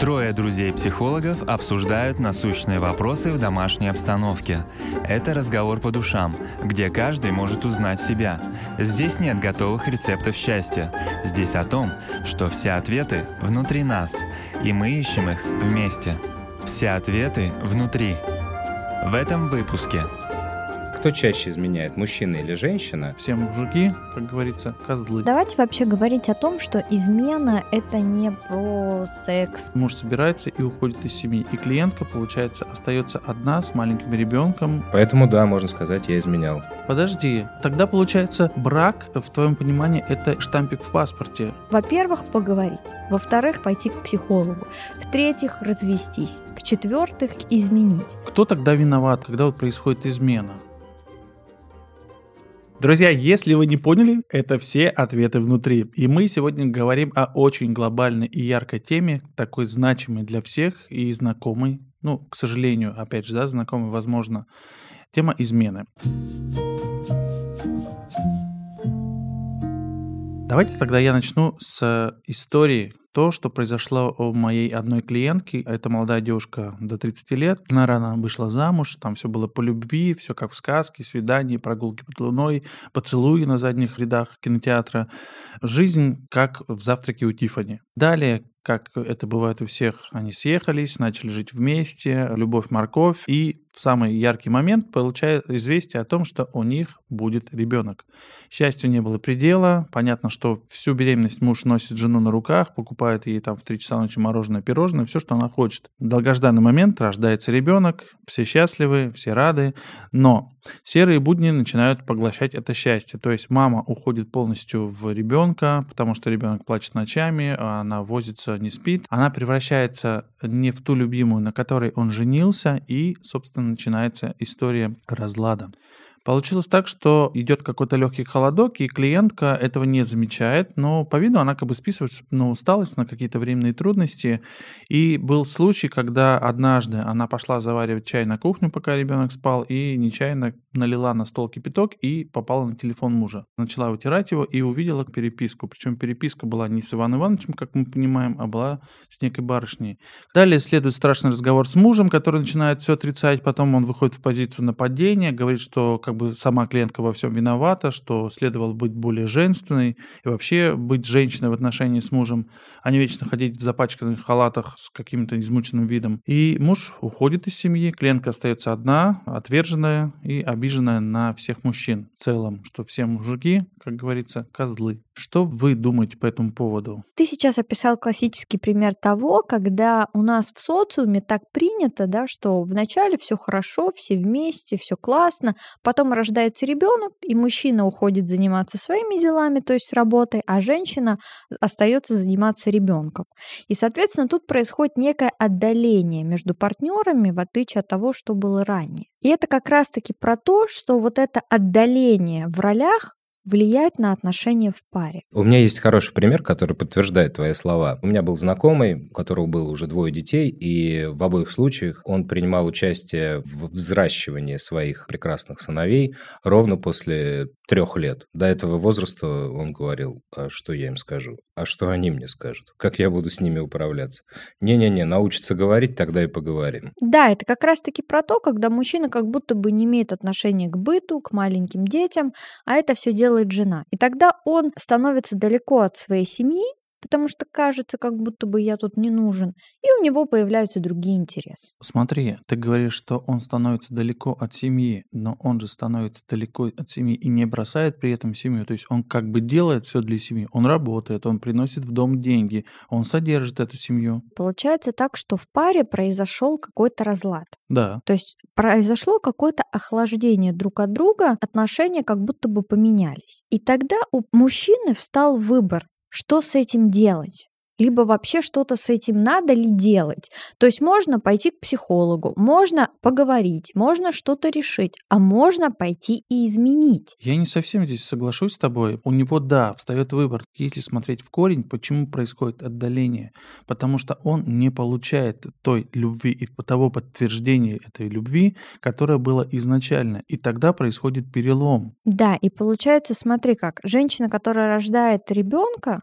Трое друзей-психологов обсуждают насущные вопросы в домашней обстановке. Это разговор по душам, где каждый может узнать себя. Здесь нет готовых рецептов счастья. Здесь о том, что все ответы внутри нас, и мы ищем их вместе. Все ответы внутри. В этом выпуске – кто чаще изменяет, мужчина или женщина? Все мужики, как говорится, козлы. Давайте вообще говорить о том, что измена это не про секс. Муж собирается и уходит из семьи, и клиентка, получается, остается одна с маленьким ребенком. Поэтому, да, можно сказать, я изменял. Подожди, тогда, получается, брак, в твоем понимании, это штампик в паспорте. Во-первых, поговорить. Во-вторых, пойти к психологу. В-третьих, развестись. В-четвертых, изменить. Кто тогда виноват, когда вот происходит измена? Друзья, если вы не поняли, это все ответы внутри. И мы сегодня говорим о очень глобальной и яркой теме, такой значимой для всех и знакомой, ну, к сожалению, опять же, да, знакомой, возможно, тема измены. Давайте тогда я начну с истории то, что произошло у моей одной клиентки. Это молодая девушка до 30 лет. Она рано вышла замуж, там все было по любви, все как в сказке, свидания, прогулки под луной, поцелуи на задних рядах кинотеатра. Жизнь как в завтраке у Тифани. Далее как это бывает у всех, они съехались, начали жить вместе, любовь-морковь, и в самый яркий момент получает известие о том, что у них будет ребенок. Счастью не было предела. Понятно, что всю беременность муж носит жену на руках, покупает ей там в 3 часа ночи мороженое, пирожное, все, что она хочет. В долгожданный момент рождается ребенок, все счастливы, все рады, но серые будни начинают поглощать это счастье. То есть мама уходит полностью в ребенка, потому что ребенок плачет ночами, она возится, не спит. Она превращается не в ту любимую, на которой он женился, и, собственно, начинается история разлада. Получилось так, что идет какой-то легкий холодок, и клиентка этого не замечает, но по виду она как бы списывает на усталость, на какие-то временные трудности. И был случай, когда однажды она пошла заваривать чай на кухню, пока ребенок спал, и нечаянно налила на стол кипяток и попала на телефон мужа. Начала вытирать его и увидела переписку. Причем переписка была не с Иваном Ивановичем, как мы понимаем, а была с некой барышней. Далее следует страшный разговор с мужем, который начинает все отрицать. Потом он выходит в позицию нападения, говорит, что как бы сама клиентка во всем виновата, что следовало быть более женственной и вообще быть женщиной в отношении с мужем, а не вечно ходить в запачканных халатах с каким-то измученным видом. И муж уходит из семьи, клиентка остается одна, отверженная и обиженная на всех мужчин в целом, что все мужики, как говорится, козлы. Что вы думаете по этому поводу? Ты сейчас описал классический пример того, когда у нас в социуме так принято, да, что вначале все хорошо, все вместе, все классно, потом рождается ребенок, и мужчина уходит заниматься своими делами, то есть работой, а женщина остается заниматься ребенком. И, соответственно, тут происходит некое отдаление между партнерами, в отличие от того, что было ранее. И это как раз-таки про то, что вот это отдаление в ролях влияет на отношения в паре. У меня есть хороший пример, который подтверждает твои слова. У меня был знакомый, у которого было уже двое детей, и в обоих случаях он принимал участие в взращивании своих прекрасных сыновей ровно после трех лет. До этого возраста он говорил, а что я им скажу, а что они мне скажут, как я буду с ними управляться. Не-не-не, научится говорить, тогда и поговорим. Да, это как раз-таки про то, когда мужчина как будто бы не имеет отношения к быту, к маленьким детям, а это все делает жена. И тогда он становится далеко от своей семьи, потому что кажется, как будто бы я тут не нужен, и у него появляются другие интересы. Смотри, ты говоришь, что он становится далеко от семьи, но он же становится далеко от семьи и не бросает при этом семью. То есть он как бы делает все для семьи, он работает, он приносит в дом деньги, он содержит эту семью. Получается так, что в паре произошел какой-то разлад. Да. То есть произошло какое-то охлаждение друг от друга, отношения как будто бы поменялись. И тогда у мужчины встал выбор что с этим делать? либо вообще что-то с этим надо ли делать. То есть можно пойти к психологу, можно поговорить, можно что-то решить, а можно пойти и изменить. Я не совсем здесь соглашусь с тобой. У него, да, встает выбор, если смотреть в корень, почему происходит отдаление. Потому что он не получает той любви и того подтверждения этой любви, которое было изначально. И тогда происходит перелом. Да, и получается, смотри как, женщина, которая рождает ребенка,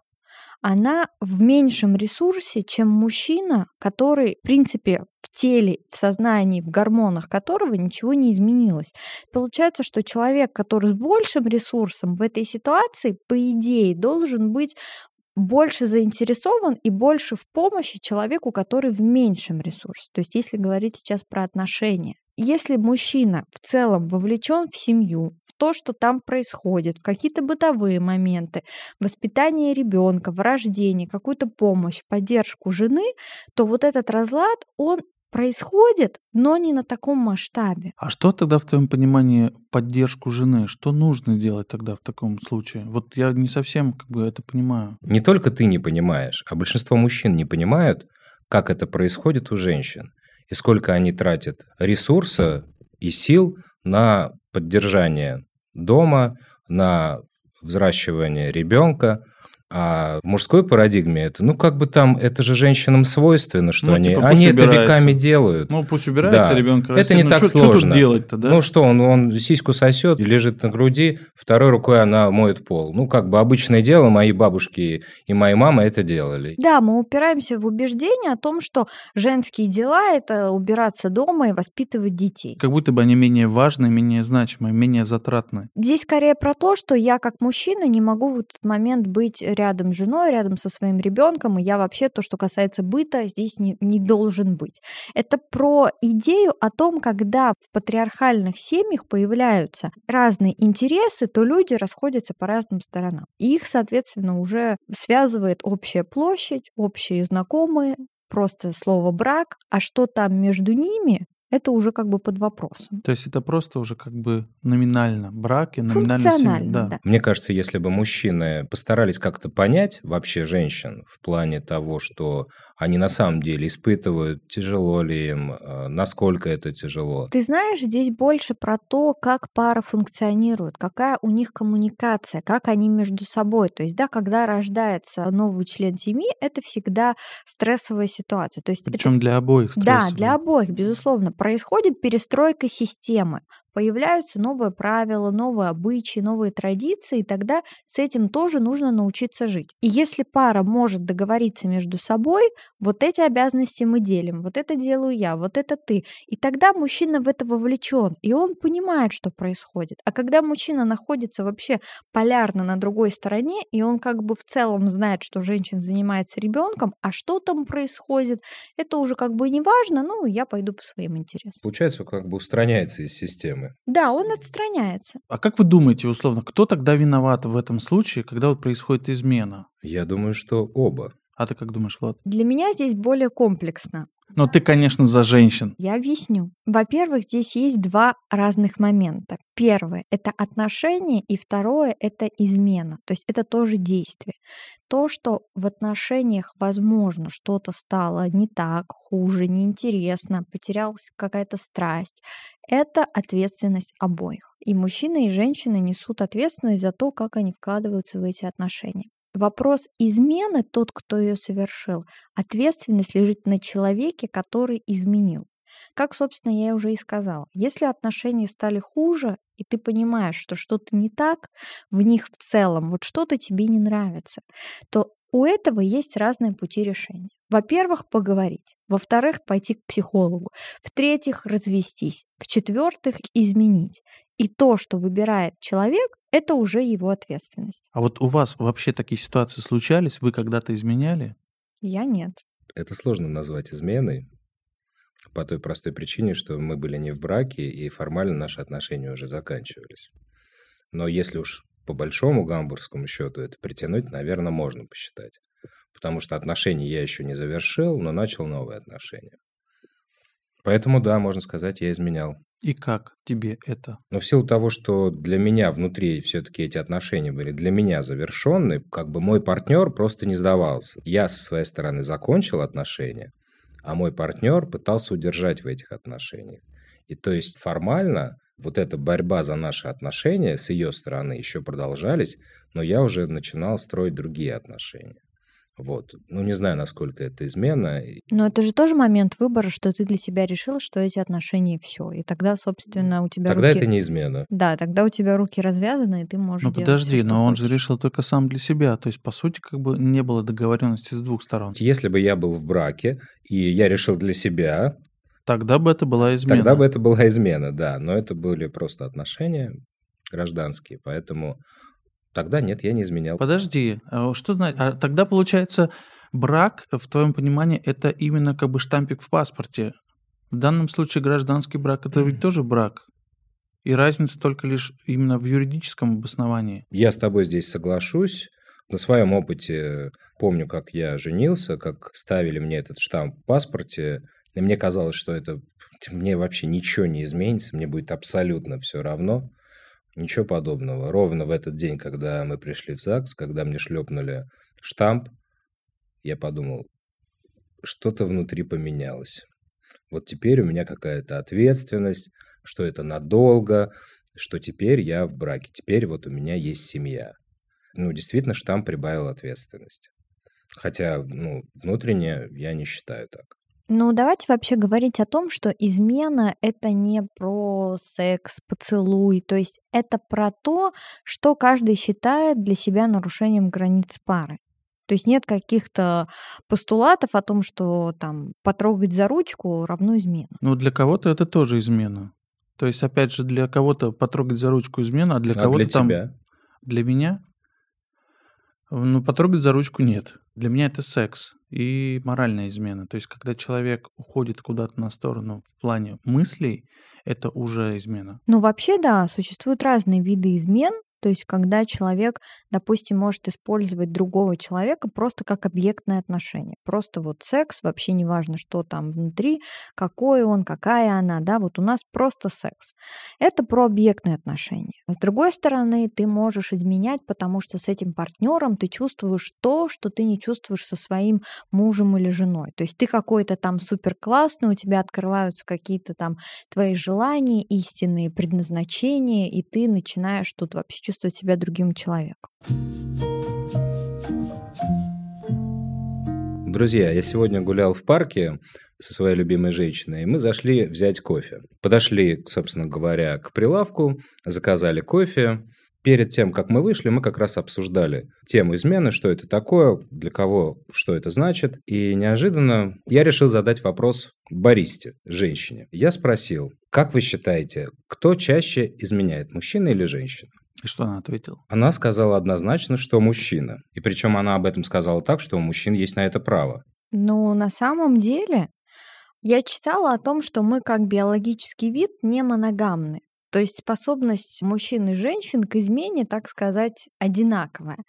она в меньшем ресурсе, чем мужчина, который, в принципе, в теле, в сознании, в гормонах которого ничего не изменилось. Получается, что человек, который с большим ресурсом в этой ситуации, по идее, должен быть больше заинтересован и больше в помощи человеку, который в меньшем ресурсе. То есть если говорить сейчас про отношения. Если мужчина в целом вовлечен в семью, в то, что там происходит, в какие-то бытовые моменты, воспитание ребенка, в рождении, какую-то помощь, поддержку жены, то вот этот разлад, он происходит, но не на таком масштабе. А что тогда в твоем понимании поддержку жены? Что нужно делать тогда в таком случае? Вот я не совсем как бы это понимаю. Не только ты не понимаешь, а большинство мужчин не понимают, как это происходит у женщин и сколько они тратят ресурса и сил на поддержание дома, на взращивание ребенка, а в мужской парадигме это, ну, как бы там, это же женщинам свойственно, что Ну, они, типа, они это веками делают. Ну, пусть убирается Да. ребенка. Это не так Что сложно. тут делать-то, да? Ну что, он, он сиську сосет, лежит на груди, второй рукой она моет пол. Ну, как бы обычное дело, мои бабушки и мои мамы это делали. Да, мы упираемся в убеждение о том, что женские дела – это убираться дома и воспитывать детей. Как будто бы они менее важны, менее значимы, менее затратны. Здесь скорее про то, что я как мужчина не могу в этот момент быть рядом с женой, рядом со своим ребенком, и я вообще то, что касается быта, здесь не, не должен быть. Это про идею о том, когда в патриархальных семьях появляются разные интересы, то люди расходятся по разным сторонам. И их, соответственно, уже связывает общая площадь, общие знакомые, просто слово брак, а что там между ними, это уже как бы под вопросом. То есть это просто уже как бы номинально брак и номинально семья. Функционально, Да. да. Мне кажется, если бы мужчины постарались как-то понять вообще женщин в плане того, что они на самом деле испытывают, тяжело ли им, э, насколько это тяжело. Ты знаешь, здесь больше про то, как пара функционирует, какая у них коммуникация, как они между собой. То есть, да, когда рождается новый член семьи, это всегда стрессовая ситуация. То есть, это- Причем для обоих да, стрессово. для обоих, безусловно, происходит перестройка системы. Появляются новые правила, новые обычаи, новые традиции, и тогда с этим тоже нужно научиться жить. И если пара может договориться между собой, вот эти обязанности мы делим, вот это делаю я, вот это ты, и тогда мужчина в это вовлечен, и он понимает, что происходит. А когда мужчина находится вообще полярно на другой стороне, и он как бы в целом знает, что женщина занимается ребенком, а что там происходит, это уже как бы не важно, ну, я пойду по своим интересам. Получается, как бы устраняется из системы. Да, он отстраняется. А как вы думаете, условно, кто тогда виноват в этом случае, когда вот происходит измена? Я думаю, что оба. А ты как думаешь, Влад? Для меня здесь более комплексно. Ну, ты, конечно, за женщин. Я объясню. Во-первых, здесь есть два разных момента. Первое – это отношения, и второе – это измена. То есть это тоже действие. То, что в отношениях, возможно, что-то стало не так, хуже, неинтересно, потерялась какая-то страсть, это ответственность обоих. И мужчина, и женщина несут ответственность за то, как они вкладываются в эти отношения. Вопрос измены, тот, кто ее совершил, ответственность лежит на человеке, который изменил. Как, собственно, я уже и сказала. Если отношения стали хуже, и ты понимаешь, что что-то не так в них в целом, вот что-то тебе не нравится, то у этого есть разные пути решения. Во-первых, поговорить. Во-вторых, пойти к психологу. В-третьих, развестись. В-четвертых, изменить. И то, что выбирает человек, это уже его ответственность. А вот у вас вообще такие ситуации случались? Вы когда-то изменяли? Я нет. Это сложно назвать изменой по той простой причине, что мы были не в браке, и формально наши отношения уже заканчивались. Но если уж по большому гамбургскому счету это притянуть, наверное, можно посчитать. Потому что отношения я еще не завершил, но начал новые отношения. Поэтому, да, можно сказать, я изменял. И как тебе это? Но в силу того, что для меня внутри все-таки эти отношения были для меня завершенные, как бы мой партнер просто не сдавался. Я со своей стороны закончил отношения, а мой партнер пытался удержать в этих отношениях. И то есть формально вот эта борьба за наши отношения с ее стороны еще продолжались, но я уже начинал строить другие отношения. Вот. Ну, не знаю, насколько это измена. Но это же тоже момент выбора, что ты для себя решил, что эти отношения все. И тогда, собственно, у тебя Тогда руки... это не измена. Да, тогда у тебя руки развязаны, и ты можешь Ну подожди, что но он же решил только сам для себя. То есть, по сути, как бы не было договоренности с двух сторон. Если бы я был в браке, и я решил для себя, Тогда бы это была измена. тогда бы это была измена, да. Но это были просто отношения гражданские, поэтому тогда нет, я не изменял. Подожди, а что? А тогда получается брак, в твоем понимании, это именно как бы штампик в паспорте. В данном случае гражданский брак это ведь тоже брак. И разница только лишь именно в юридическом обосновании. Я с тобой здесь соглашусь. На своем опыте помню, как я женился, как ставили мне этот штамп в паспорте, и мне казалось, что это мне вообще ничего не изменится, мне будет абсолютно все равно. Ничего подобного. Ровно в этот день, когда мы пришли в ЗАГС, когда мне шлепнули штамп, я подумал, что-то внутри поменялось. Вот теперь у меня какая-то ответственность, что это надолго, что теперь я в браке, теперь вот у меня есть семья. Ну, действительно, штамп прибавил ответственность. Хотя, ну, внутренне я не считаю так. Ну, давайте вообще говорить о том, что измена это не про секс, поцелуй, то есть это про то, что каждый считает для себя нарушением границ пары. То есть нет каких-то постулатов о том, что там потрогать за ручку равно измена. Ну, для кого-то это тоже измена. То есть, опять же, для кого-то потрогать за ручку измена, а для а кого-то для там... тебя? Для меня? Ну, потрогать за ручку нет. Для меня это секс и моральная измена. То есть, когда человек уходит куда-то на сторону в плане мыслей, это уже измена. Ну, вообще, да, существуют разные виды измен. То есть, когда человек, допустим, может использовать другого человека просто как объектное отношение. Просто вот секс, вообще не важно, что там внутри, какой он, какая она, да, вот у нас просто секс. Это про объектные отношения. С другой стороны, ты можешь изменять, потому что с этим партнером ты чувствуешь то, что ты не чувствуешь со своим мужем или женой. То есть ты какой-то там супер классный, у тебя открываются какие-то там твои желания, истинные предназначения, и ты начинаешь тут вообще чувствовать себя другим человеком. Друзья, я сегодня гулял в парке со своей любимой женщиной, и мы зашли взять кофе. Подошли, собственно говоря, к прилавку, заказали кофе. Перед тем, как мы вышли, мы как раз обсуждали тему измены, что это такое, для кого, что это значит. И неожиданно я решил задать вопрос баристе, женщине. Я спросил, как вы считаете, кто чаще изменяет, мужчина или женщина? И что она ответила? Она сказала однозначно, что мужчина. И причем она об этом сказала так, что у мужчин есть на это право. Но на самом деле я читала о том, что мы как биологический вид не моногамны. То есть способность мужчин и женщин к измене, так сказать, одинаковая.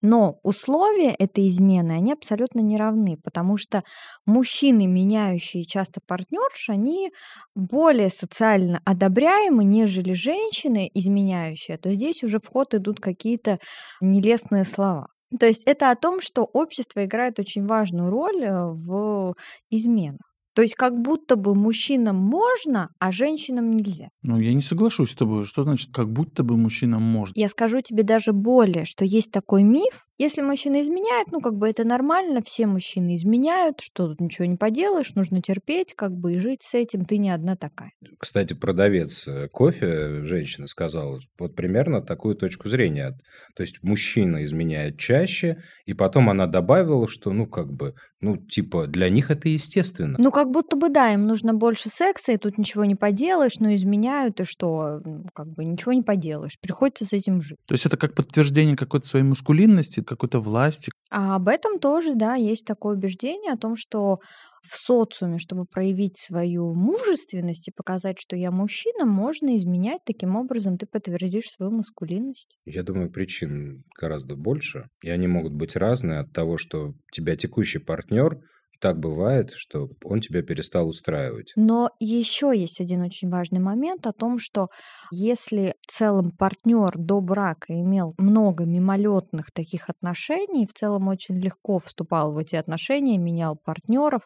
Но условия этой измены, они абсолютно не равны, потому что мужчины, меняющие часто партнерш, они более социально одобряемы, нежели женщины, изменяющие. То здесь уже в ход идут какие-то нелестные слова. То есть это о том, что общество играет очень важную роль э, в изменах. То есть как будто бы мужчинам можно, а женщинам нельзя. Ну, я не соглашусь с тобой. Что значит, как будто бы мужчинам можно? Я скажу тебе даже более, что есть такой миф. Если мужчина изменяет, ну, как бы это нормально, все мужчины изменяют, что тут ничего не поделаешь, нужно терпеть, как бы и жить с этим, ты не одна такая. Кстати, продавец э, кофе, женщина, сказала вот примерно такую точку зрения. То есть мужчина изменяет чаще, и потом она добавила, что, ну, как бы, ну, типа, для них это естественно. Ну, как будто бы, да, им нужно больше секса, и тут ничего не поделаешь, но изменяют, и что, ну, как бы ничего не поделаешь, приходится с этим жить. То есть это как подтверждение какой-то своей мускулинности, какой-то власти. А об этом тоже, да, есть такое убеждение о том, что в социуме, чтобы проявить свою мужественность и показать, что я мужчина, можно изменять. Таким образом ты подтвердишь свою маскулинность. Я думаю, причин гораздо больше, и они могут быть разные от того, что у тебя текущий партнер так бывает, что он тебя перестал устраивать. Но еще есть один очень важный момент о том, что если в целом партнер до брака имел много мимолетных таких отношений, в целом очень легко вступал в эти отношения, менял партнеров,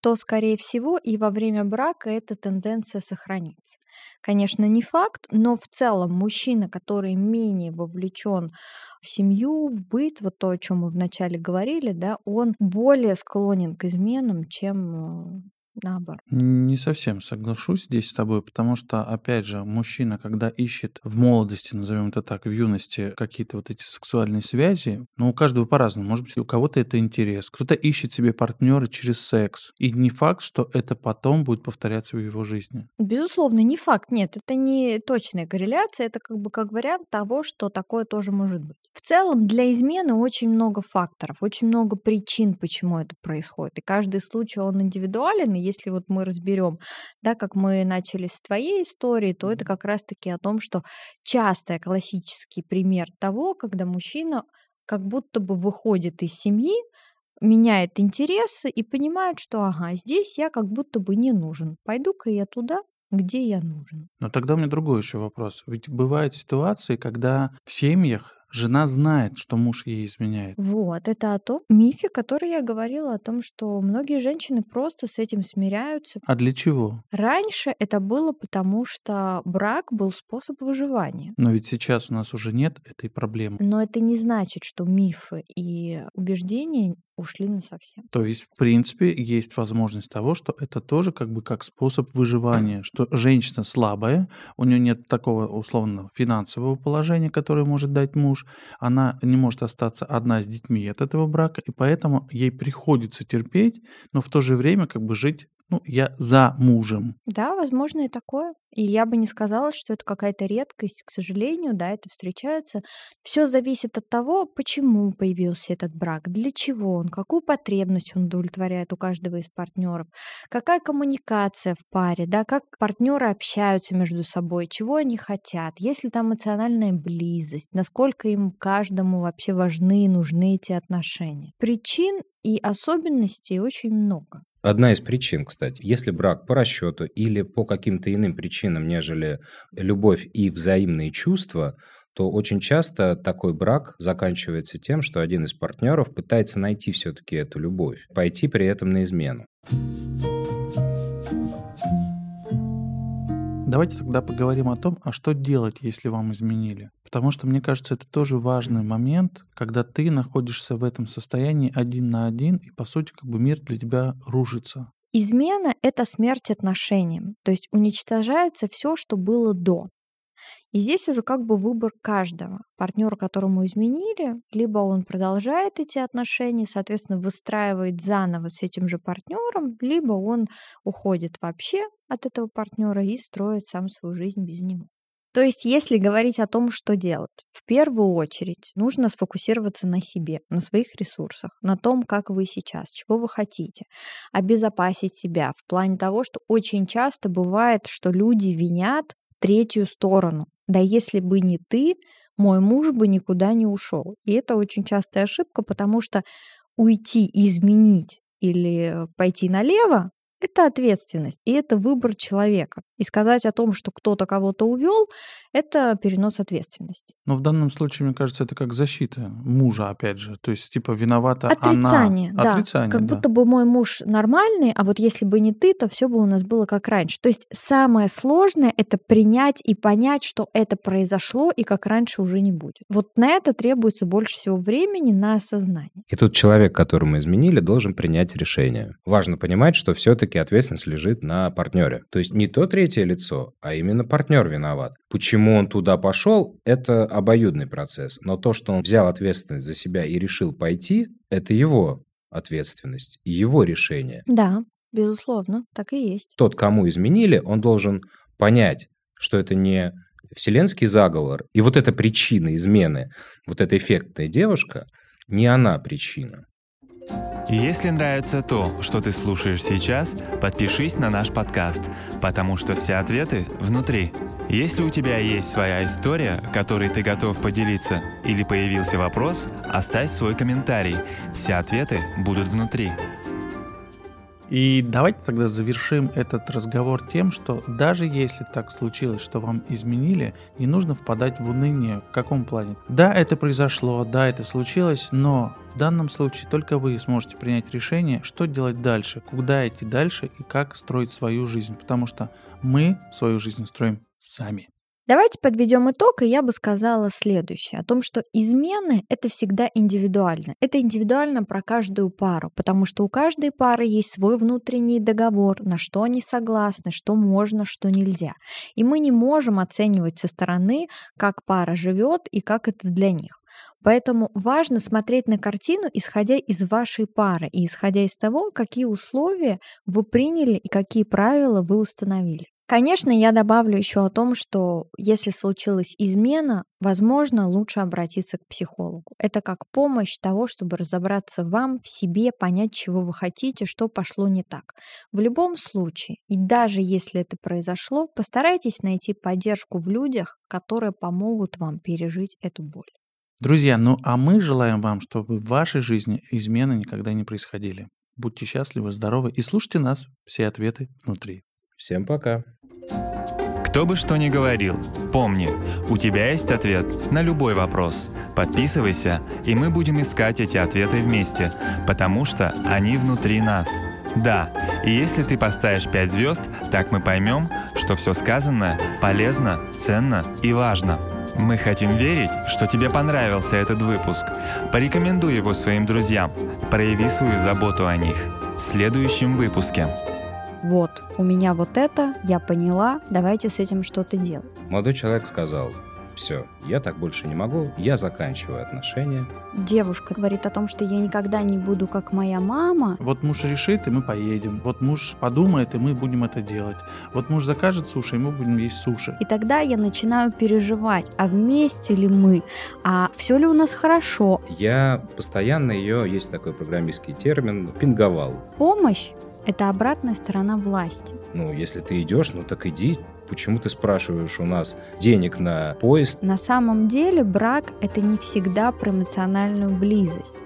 то, скорее всего, и во время брака эта тенденция сохранится. Конечно, не факт, но в целом мужчина, который менее вовлечен в семью, в быт, вот то, о чем мы вначале говорили, да, он более склонен к изменам, чем э, наоборот. Не совсем соглашусь здесь с тобой, потому что, опять же, мужчина, когда ищет в молодости, назовем это так, в юности, какие-то вот эти сексуальные связи, ну, у каждого по-разному. Может быть, у кого-то это интерес, кто-то ищет себе партнера через секс. И не факт, что это потом будет повторяться в его жизни. Безусловно, не факт. Нет, это не точная корреляция, это как бы как вариант того, что такое тоже может быть. В целом, для измены очень много факторов, очень много причин, почему это происходит. И каждый случай, он индивидуален, и если вот мы разберем, да, как мы начали с твоей истории, то это как раз-таки о том, что часто классический пример того, когда мужчина как будто бы выходит из семьи, меняет интересы и понимает, что ага, здесь я как будто бы не нужен. Пойду-ка я туда, где я нужен. Но тогда у меня другой еще вопрос. Ведь бывают ситуации, когда в семьях Жена знает, что муж ей изменяет. Вот, это о том мифе, который я говорила, о том, что многие женщины просто с этим смиряются. А для чего? Раньше это было потому, что брак был способ выживания. Но ведь сейчас у нас уже нет этой проблемы. Но это не значит, что мифы и убеждения ушли на совсем. То есть, в принципе, есть возможность того, что это тоже как бы как способ выживания, что женщина слабая, у нее нет такого условно финансового положения, которое может дать муж, она не может остаться одна с детьми от этого брака, и поэтому ей приходится терпеть, но в то же время как бы жить ну, я за мужем. Да, возможно и такое. И я бы не сказала, что это какая-то редкость, к сожалению, да, это встречается. Все зависит от того, почему появился этот брак, для чего он, какую потребность он удовлетворяет у каждого из партнеров, какая коммуникация в паре, да, как партнеры общаются между собой, чего они хотят, есть ли там эмоциональная близость, насколько им каждому вообще важны и нужны эти отношения. Причин и особенностей очень много. Одна из причин, кстати, если брак по расчету или по каким-то иным причинам, нежели любовь и взаимные чувства, то очень часто такой брак заканчивается тем, что один из партнеров пытается найти все-таки эту любовь, пойти при этом на измену. Давайте тогда поговорим о том, а что делать, если вам изменили. Потому что, мне кажется, это тоже важный момент, когда ты находишься в этом состоянии один на один, и, по сути, как бы мир для тебя рушится. Измена — это смерть отношениям, то есть уничтожается все, что было до. И здесь уже как бы выбор каждого. Партнера, которому изменили, либо он продолжает эти отношения, соответственно, выстраивает заново с этим же партнером, либо он уходит вообще от этого партнера и строит сам свою жизнь без него. То есть, если говорить о том, что делать, в первую очередь нужно сфокусироваться на себе, на своих ресурсах, на том, как вы сейчас, чего вы хотите, обезопасить себя в плане того, что очень часто бывает, что люди винят третью сторону. Да если бы не ты, мой муж бы никуда не ушел. И это очень частая ошибка, потому что уйти, изменить или пойти налево это ответственность, и это выбор человека. И сказать о том, что кто-то кого-то увел, это перенос ответственности. Но в данном случае, мне кажется, это как защита мужа, опять же. То есть, типа, виновата Отрицание, она. Да. Отрицание, Как да. будто бы мой муж нормальный, а вот если бы не ты, то все бы у нас было как раньше. То есть самое сложное — это принять и понять, что это произошло и как раньше уже не будет. Вот на это требуется больше всего времени на осознание. И тут человек, которому изменили, должен принять решение. Важно понимать, что все-таки ответственность лежит на партнере. То есть не то третье лицо, а именно партнер виноват. Почему он туда пошел, это обоюдный процесс. Но то, что он взял ответственность за себя и решил пойти, это его ответственность, его решение. Да, безусловно, так и есть. Тот, кому изменили, он должен понять, что это не вселенский заговор, и вот эта причина измены, вот эта эффектная девушка, не она причина. Если нравится то, что ты слушаешь сейчас, подпишись на наш подкаст, потому что все ответы внутри. Если у тебя есть своя история, которой ты готов поделиться, или появился вопрос, оставь свой комментарий. Все ответы будут внутри. И давайте тогда завершим этот разговор тем, что даже если так случилось, что вам изменили, не нужно впадать в уныние. В каком плане? Да, это произошло, да, это случилось, но в данном случае только вы сможете принять решение, что делать дальше, куда идти дальше и как строить свою жизнь, потому что мы свою жизнь строим сами. Давайте подведем итог, и я бы сказала следующее, о том, что измены — это всегда индивидуально. Это индивидуально про каждую пару, потому что у каждой пары есть свой внутренний договор, на что они согласны, что можно, что нельзя. И мы не можем оценивать со стороны, как пара живет и как это для них. Поэтому важно смотреть на картину, исходя из вашей пары и исходя из того, какие условия вы приняли и какие правила вы установили. Конечно, я добавлю еще о том, что если случилась измена, возможно, лучше обратиться к психологу. Это как помощь того, чтобы разобраться вам в себе, понять, чего вы хотите, что пошло не так. В любом случае, и даже если это произошло, постарайтесь найти поддержку в людях, которые помогут вам пережить эту боль. Друзья, ну а мы желаем вам, чтобы в вашей жизни измены никогда не происходили. Будьте счастливы, здоровы и слушайте нас. Все ответы внутри. Всем пока. Кто бы что ни говорил, помни, у тебя есть ответ на любой вопрос. Подписывайся, и мы будем искать эти ответы вместе, потому что они внутри нас. Да, и если ты поставишь 5 звезд, так мы поймем, что все сказанное полезно, ценно и важно. Мы хотим верить, что тебе понравился этот выпуск. Порекомендуй его своим друзьям. Прояви свою заботу о них. В следующем выпуске вот, у меня вот это, я поняла, давайте с этим что-то делать. Молодой человек сказал, все, я так больше не могу, я заканчиваю отношения. Девушка говорит о том, что я никогда не буду как моя мама. Вот муж решит, и мы поедем. Вот муж подумает, и мы будем это делать. Вот муж закажет суши, и мы будем есть суши. И тогда я начинаю переживать, а вместе ли мы, а все ли у нас хорошо. Я постоянно ее, есть такой программистский термин, пинговал. Помощь это обратная сторона власти. Ну, если ты идешь, ну так иди. Почему ты спрашиваешь у нас денег на поезд? На самом деле брак – это не всегда про эмоциональную близость.